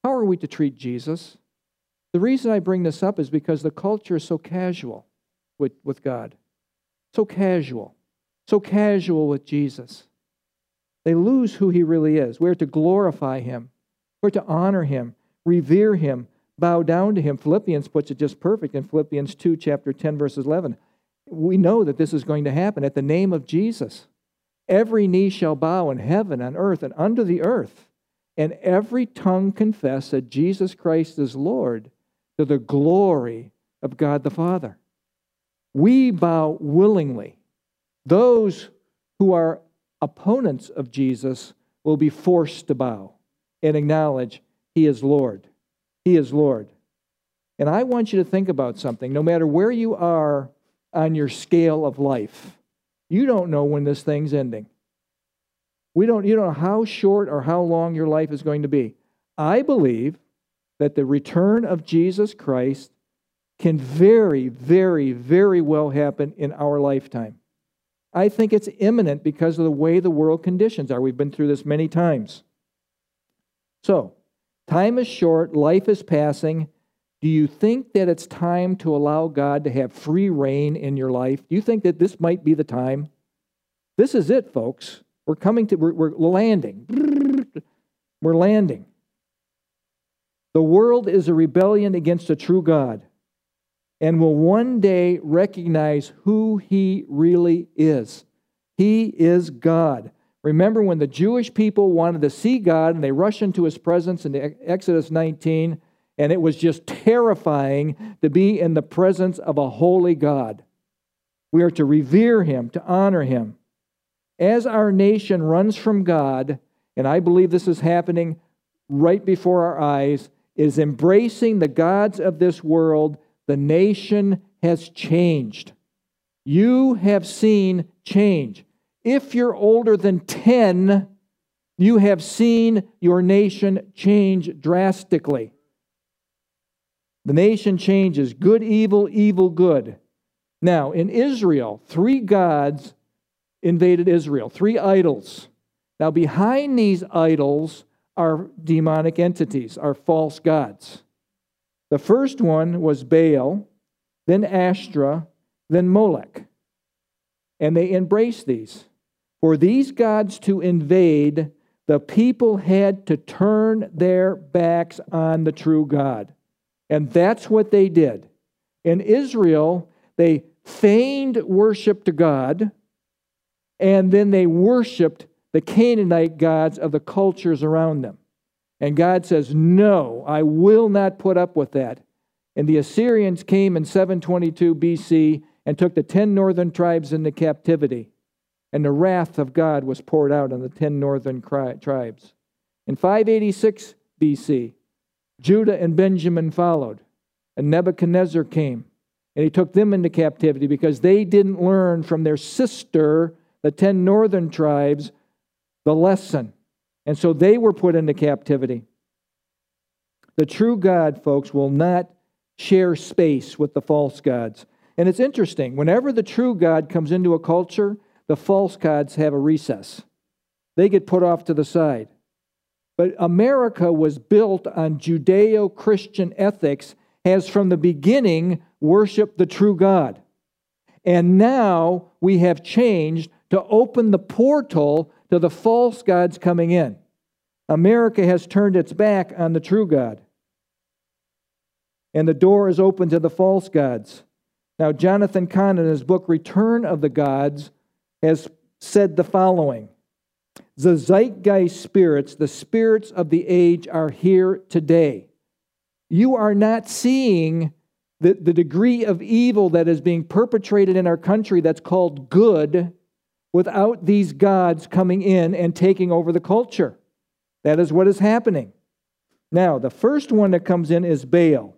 How are we to treat Jesus? The reason I bring this up is because the culture is so casual with, with God, so casual, so casual with Jesus. They lose who he really is. We're to glorify him, we're to honor him, revere him, bow down to him. Philippians puts it just perfect in Philippians 2, chapter 10, verses 11. We know that this is going to happen at the name of Jesus. Every knee shall bow in heaven, on earth, and under the earth, and every tongue confess that Jesus Christ is Lord to the glory of God the Father. We bow willingly. Those who are opponents of Jesus will be forced to bow and acknowledge He is Lord. He is Lord. And I want you to think about something. No matter where you are on your scale of life, you don't know when this thing's ending. We don't, you don't know how short or how long your life is going to be. I believe that the return of Jesus Christ can very, very, very well happen in our lifetime. I think it's imminent because of the way the world conditions are. We've been through this many times. So, time is short, life is passing, do you think that it's time to allow God to have free reign in your life? Do you think that this might be the time? This is it, folks. We're coming to, we're, we're landing. We're landing. The world is a rebellion against a true God and will one day recognize who he really is. He is God. Remember when the Jewish people wanted to see God and they rushed into his presence in Exodus 19 and it was just terrifying to be in the presence of a holy God. We are to revere him, to honor him. As our nation runs from God, and I believe this is happening right before our eyes, is embracing the gods of this world, the nation has changed. You have seen change. If you're older than 10, you have seen your nation change drastically. The nation changes good, evil, evil, good. Now, in Israel, three gods invaded Israel, three idols. Now, behind these idols are demonic entities, are false gods. The first one was Baal, then Ashtoreth, then Molech. And they embraced these. For these gods to invade, the people had to turn their backs on the true God. And that's what they did. In Israel, they feigned worship to God, and then they worshiped the Canaanite gods of the cultures around them. And God says, No, I will not put up with that. And the Assyrians came in 722 BC and took the ten northern tribes into captivity. And the wrath of God was poured out on the ten northern tribes. In 586 BC, Judah and Benjamin followed, and Nebuchadnezzar came, and he took them into captivity because they didn't learn from their sister, the ten northern tribes, the lesson. And so they were put into captivity. The true God, folks, will not share space with the false gods. And it's interesting, whenever the true God comes into a culture, the false gods have a recess. They get put off to the side. But America was built on Judeo Christian ethics, has from the beginning worshiped the true God. And now we have changed to open the portal to the false gods coming in. America has turned its back on the true God. And the door is open to the false gods. Now, Jonathan Cahn, in his book Return of the Gods, has said the following The zeitgeist spirits, the spirits of the age, are here today. You are not seeing the, the degree of evil that is being perpetrated in our country that's called good without these gods coming in and taking over the culture. That is what is happening. Now, the first one that comes in is Baal.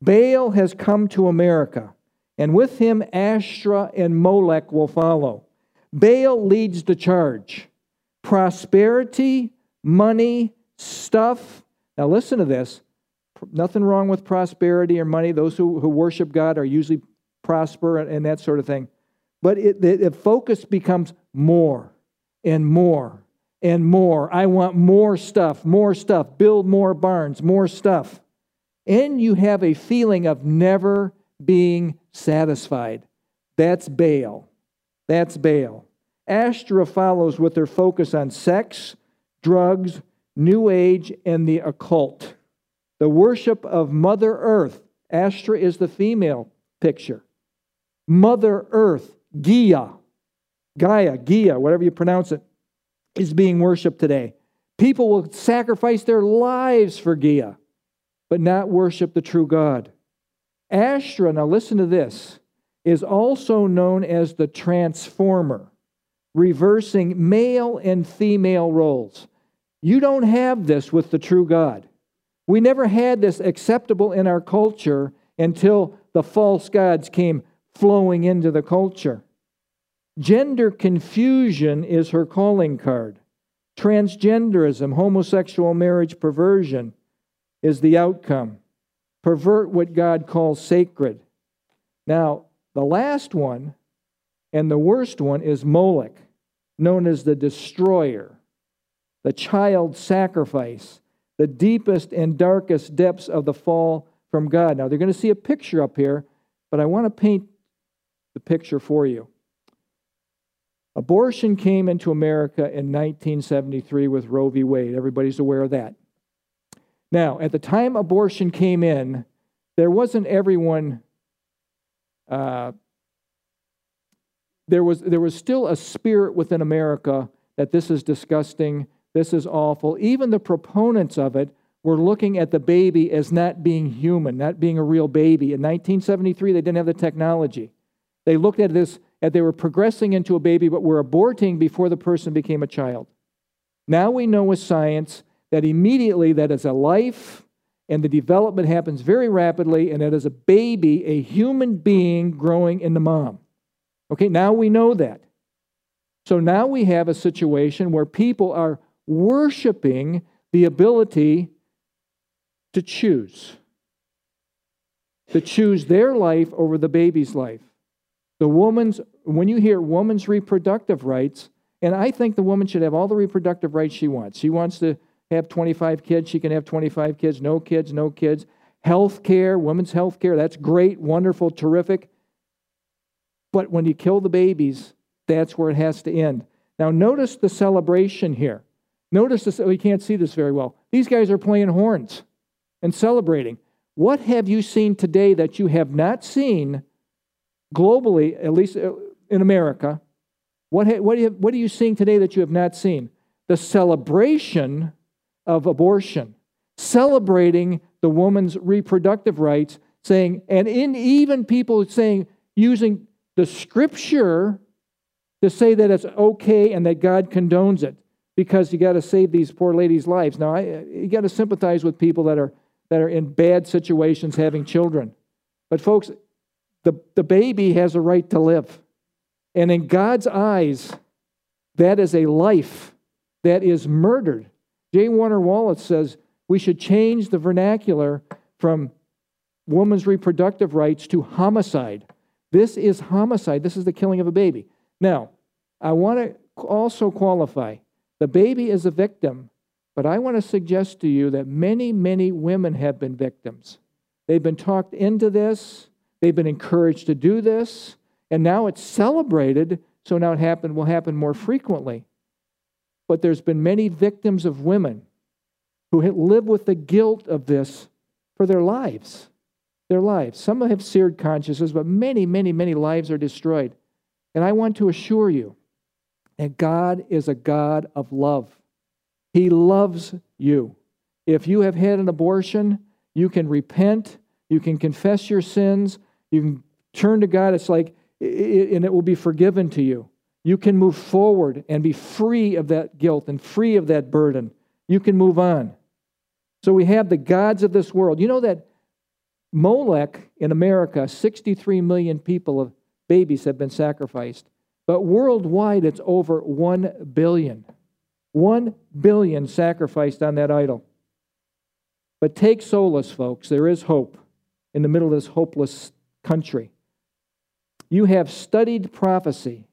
Baal has come to America, and with him, Ashtoreth and Molech will follow. Baal leads the charge. Prosperity, money, stuff. Now, listen to this. Nothing wrong with prosperity or money. Those who, who worship God are usually prosper and that sort of thing. But it, the, the focus becomes more and more and more. I want more stuff, more stuff, build more barns, more stuff. And you have a feeling of never being satisfied. That's Baal. That's Baal. Ashtoreth follows with their focus on sex, drugs, New Age, and the occult. The worship of Mother Earth. Ashtoreth is the female picture. Mother Earth Gaia, Gaia, Gaia, whatever you pronounce it, is being worshiped today. People will sacrifice their lives for Gaia, but not worship the true God. Ashtoreth, now listen to this, is also known as the transformer, reversing male and female roles. You don't have this with the true God. We never had this acceptable in our culture until the false gods came flowing into the culture. Gender confusion is her calling card. Transgenderism, homosexual marriage perversion is the outcome. Pervert what God calls sacred. Now, the last one and the worst one is Moloch, known as the destroyer, the child sacrifice, the deepest and darkest depths of the fall from God. Now, they're going to see a picture up here, but I want to paint the picture for you. Abortion came into America in 1973 with Roe v. Wade. Everybody's aware of that. Now, at the time abortion came in, there wasn't everyone. Uh, there was there was still a spirit within America that this is disgusting, this is awful. Even the proponents of it were looking at the baby as not being human, not being a real baby. In 1973, they didn't have the technology. They looked at this as they were progressing into a baby, but were aborting before the person became a child. Now we know with science that immediately that is a life and the development happens very rapidly, and that is a baby, a human being growing in the mom. Okay, now we know that. So now we have a situation where people are worshiping the ability to choose, to choose their life over the baby's life. The woman's, when you hear woman's reproductive rights, and I think the woman should have all the reproductive rights she wants. She wants to have 25 kids, she can have 25 kids, no kids, no kids. Health care, women's health care, that's great, wonderful, terrific. But when you kill the babies, that's where it has to end. Now, notice the celebration here. Notice this, oh, we can't see this very well. These guys are playing horns and celebrating. What have you seen today that you have not seen globally, at least uh, in America, what, what, you, what are you seeing today that you have not seen? The celebration of abortion, celebrating the woman's reproductive rights, saying, and in even people saying, using the scripture to say that it's okay and that God condones it because you got to save these poor ladies' lives. Now, I, you got to sympathize with people that are that are in bad situations having children. But folks, the, the baby has a right to live. And in God's eyes, that is a life that is murdered. J. Warner Wallace says we should change the vernacular from woman's reproductive rights to homicide. This is homicide. This is the killing of a baby. Now, I want to also qualify the baby is a victim, but I want to suggest to you that many, many women have been victims. They've been talked into this, they've been encouraged to do this, and now it's celebrated, so now it happen, will happen more frequently. But there's been many victims of women who live with the guilt of this for their lives. Their lives. Some have seared consciences, but many, many, many lives are destroyed. And I want to assure you that God is a God of love. He loves you. If you have had an abortion, you can repent, you can confess your sins, you can turn to God. It's like, and it will be forgiven to you. You can move forward and be free of that guilt and free of that burden. You can move on. So we have the gods of this world. You know that Molech in America, 63 million people of babies have been sacrificed. But worldwide, it's over 1 billion. 1 billion sacrificed on that idol. But take solace, folks. There is hope in the middle of this hopeless country. You have studied prophecy.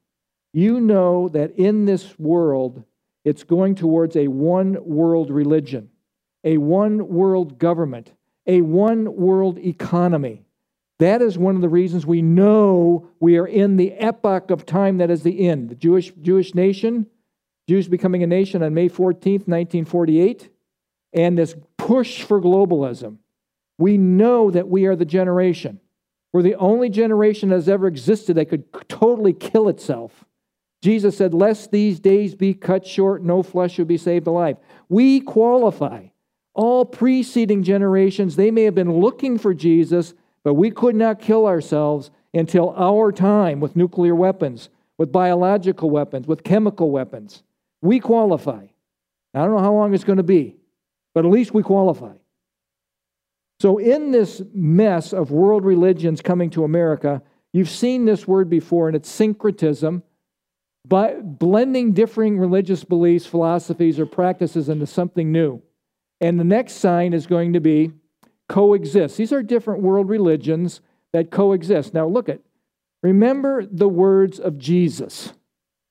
You know that in this world, it's going towards a one world religion, a one world government, a one world economy. That is one of the reasons we know we are in the epoch of time that is the end. The Jewish, Jewish nation, Jews becoming a nation on May 14th, 1948, and this push for globalism. We know that we are the generation. We're the only generation that has ever existed that could totally kill itself. Jesus said, Lest these days be cut short, no flesh should be saved alive. We qualify. All preceding generations, they may have been looking for Jesus, but we could not kill ourselves until our time with nuclear weapons, with biological weapons, with chemical weapons. We qualify. I don't know how long it's going to be, but at least we qualify. So, in this mess of world religions coming to America, you've seen this word before, and it's syncretism, but blending differing religious beliefs, philosophies, or practices into something new. And the next sign is going to be coexist. These are different world religions that coexist. Now, look at, remember the words of Jesus.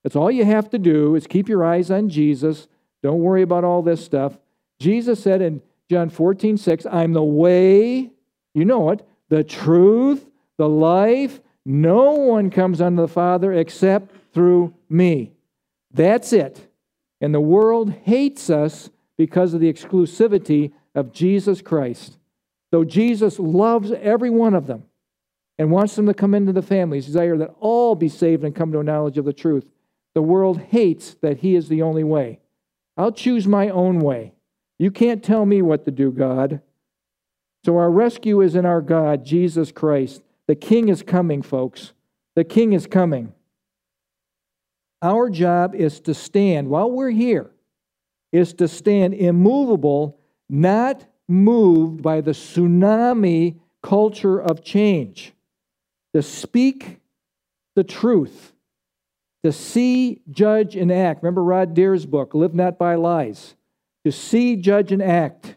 That's all you have to do is keep your eyes on Jesus. Don't worry about all this stuff. Jesus said in John 14, 6, I'm the way, you know it, the truth, the life. No one comes unto the Father except through me. That's it. And the world hates us because of the exclusivity of Jesus Christ. Though Jesus loves every one of them and wants them to come into the family, desire that all be saved and come to a knowledge of the truth, the world hates that he is the only way. I'll choose my own way. You can't tell me what to do, God. So our rescue is in our God, Jesus Christ. The King is coming, folks. The King is coming. Our job is to stand while we're here, is to stand immovable, not moved by the tsunami culture of change, to speak the truth, to see, judge, and act. Remember Rod Dreher's book, Live Not by Lies to see, judge, and act.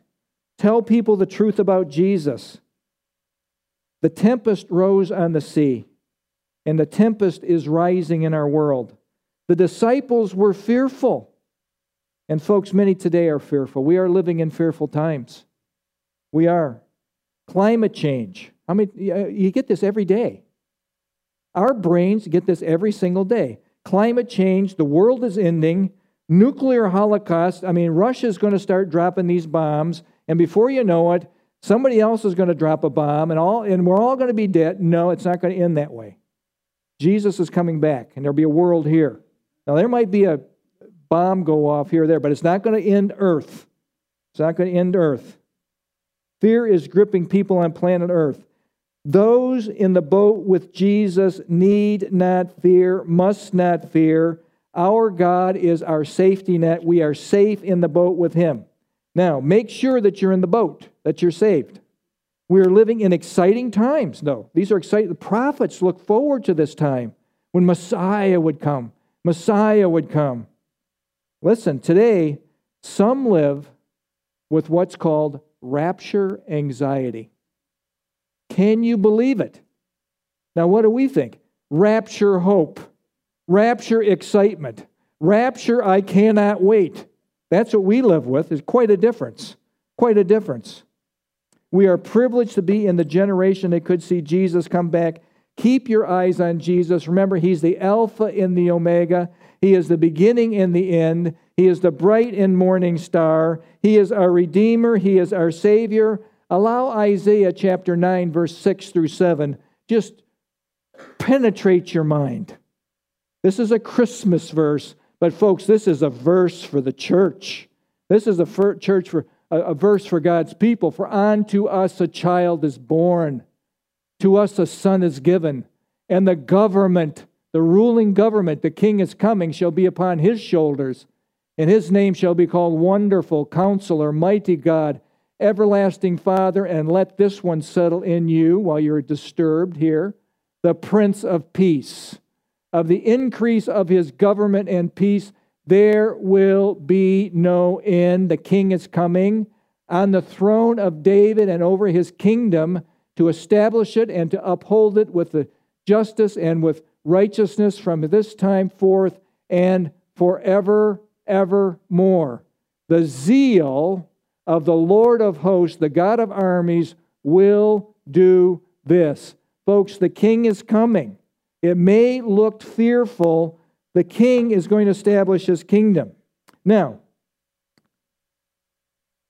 Tell people the truth about Jesus. The tempest rose on the sea, and the tempest is rising in our world. The disciples were fearful. And folks, many today are fearful. We are living in fearful times. We are. Climate change. I mean, uh, you get this every day. Our brains get this every single day. Climate change, the world is ending, nuclear holocaust. I mean, Russia's going to start dropping these bombs, and before you know it, somebody else is going to drop a bomb, and all and we're all going to be dead. No, it's not going to end that way. Jesus is coming back, and there'll be a world here. Now there might be a bomb go off here or there, but it's not going to end Earth. It's not going to end Earth. Fear is gripping people on planet Earth. Those in the boat with Jesus need not fear, must not fear. Our God is our safety net. We are safe in the boat with Him. Now, make sure that you're in the boat, that you're saved. We are living in exciting times. No, these are exciting. The prophets look forward to this time when Messiah would come. Messiah would come. Listen, today, some live with what's called rapture anxiety. Can you believe it? Now, what do we think? Rapture hope, rapture excitement, rapture I cannot wait. That's what we live with. There's quite a difference. Quite a difference. We are privileged to be in the generation that could see Jesus come back. Keep your eyes on Jesus. Remember, He's the Alpha and the Omega. He is the beginning and the end. He is the bright and morning star. He is our Redeemer. He is our Savior. Allow Isaiah chapter 9, verse 6 through 7, just penetrate your mind. This is a Christmas verse, but folks, this is a verse for the church. This is a church for a verse for God's people. For unto us a child is born, to us a son is given, and the government, the ruling government, the king is coming, shall be upon his shoulders, and his name shall be called Wonderful, Counselor, Mighty God everlasting Father, and let this one settle in you while you're disturbed here, the Prince of Peace. Of the increase of his government and peace, there will be no end. The king is coming on the throne of David and over his kingdom to establish it and to uphold it with the justice and with righteousness from this time forth and forever, evermore. The zeal of the Lord of hosts, the God of armies, will do this. Folks, the king is coming. It may look fearful. The king is going to establish his kingdom. Now,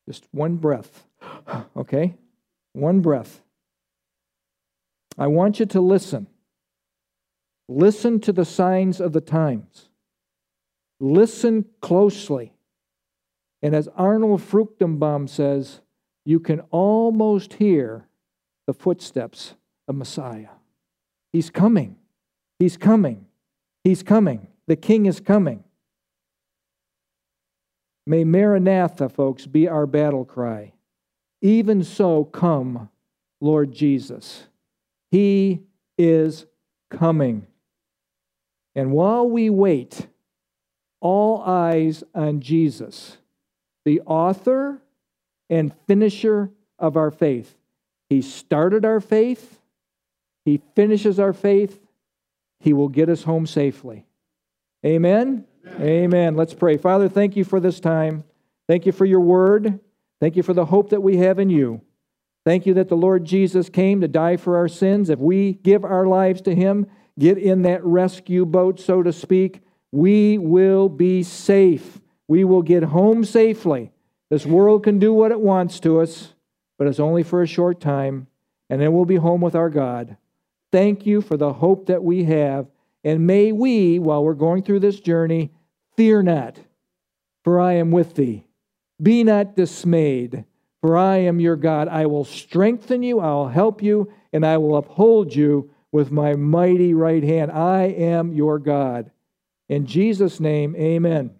just one breath, okay? One breath. I want you to listen. Listen to the signs of the times. Listen closely. And as Arnold Fruchtenbaum says, you can almost hear the footsteps of Messiah. He's coming. He's coming. He's coming. The King is coming. May Maranatha, folks, be our battle cry. Even so, come, Lord Jesus. He is coming. And while we wait, all eyes on Jesus the author and finisher of our faith. He started our faith, He finishes our faith, He will get us home safely. Amen? Amen? Amen. Let's pray. Father, thank you for this time. Thank you for your word. Thank you for the hope that we have in you. Thank you that the Lord Jesus came to die for our sins. If we give our lives to Him, get in that rescue boat, so to speak, we will be safe. We will get home safely. This world can do what it wants to us, but it's only for a short time, and then we'll be home with our God. Thank you for the hope that we have, and may we, while we're going through this journey, fear not, for I am with thee. Be not dismayed, for I am your God. I will strengthen you, I'll help you, and I will uphold you with my mighty right hand. I am your God. In Jesus' name, amen.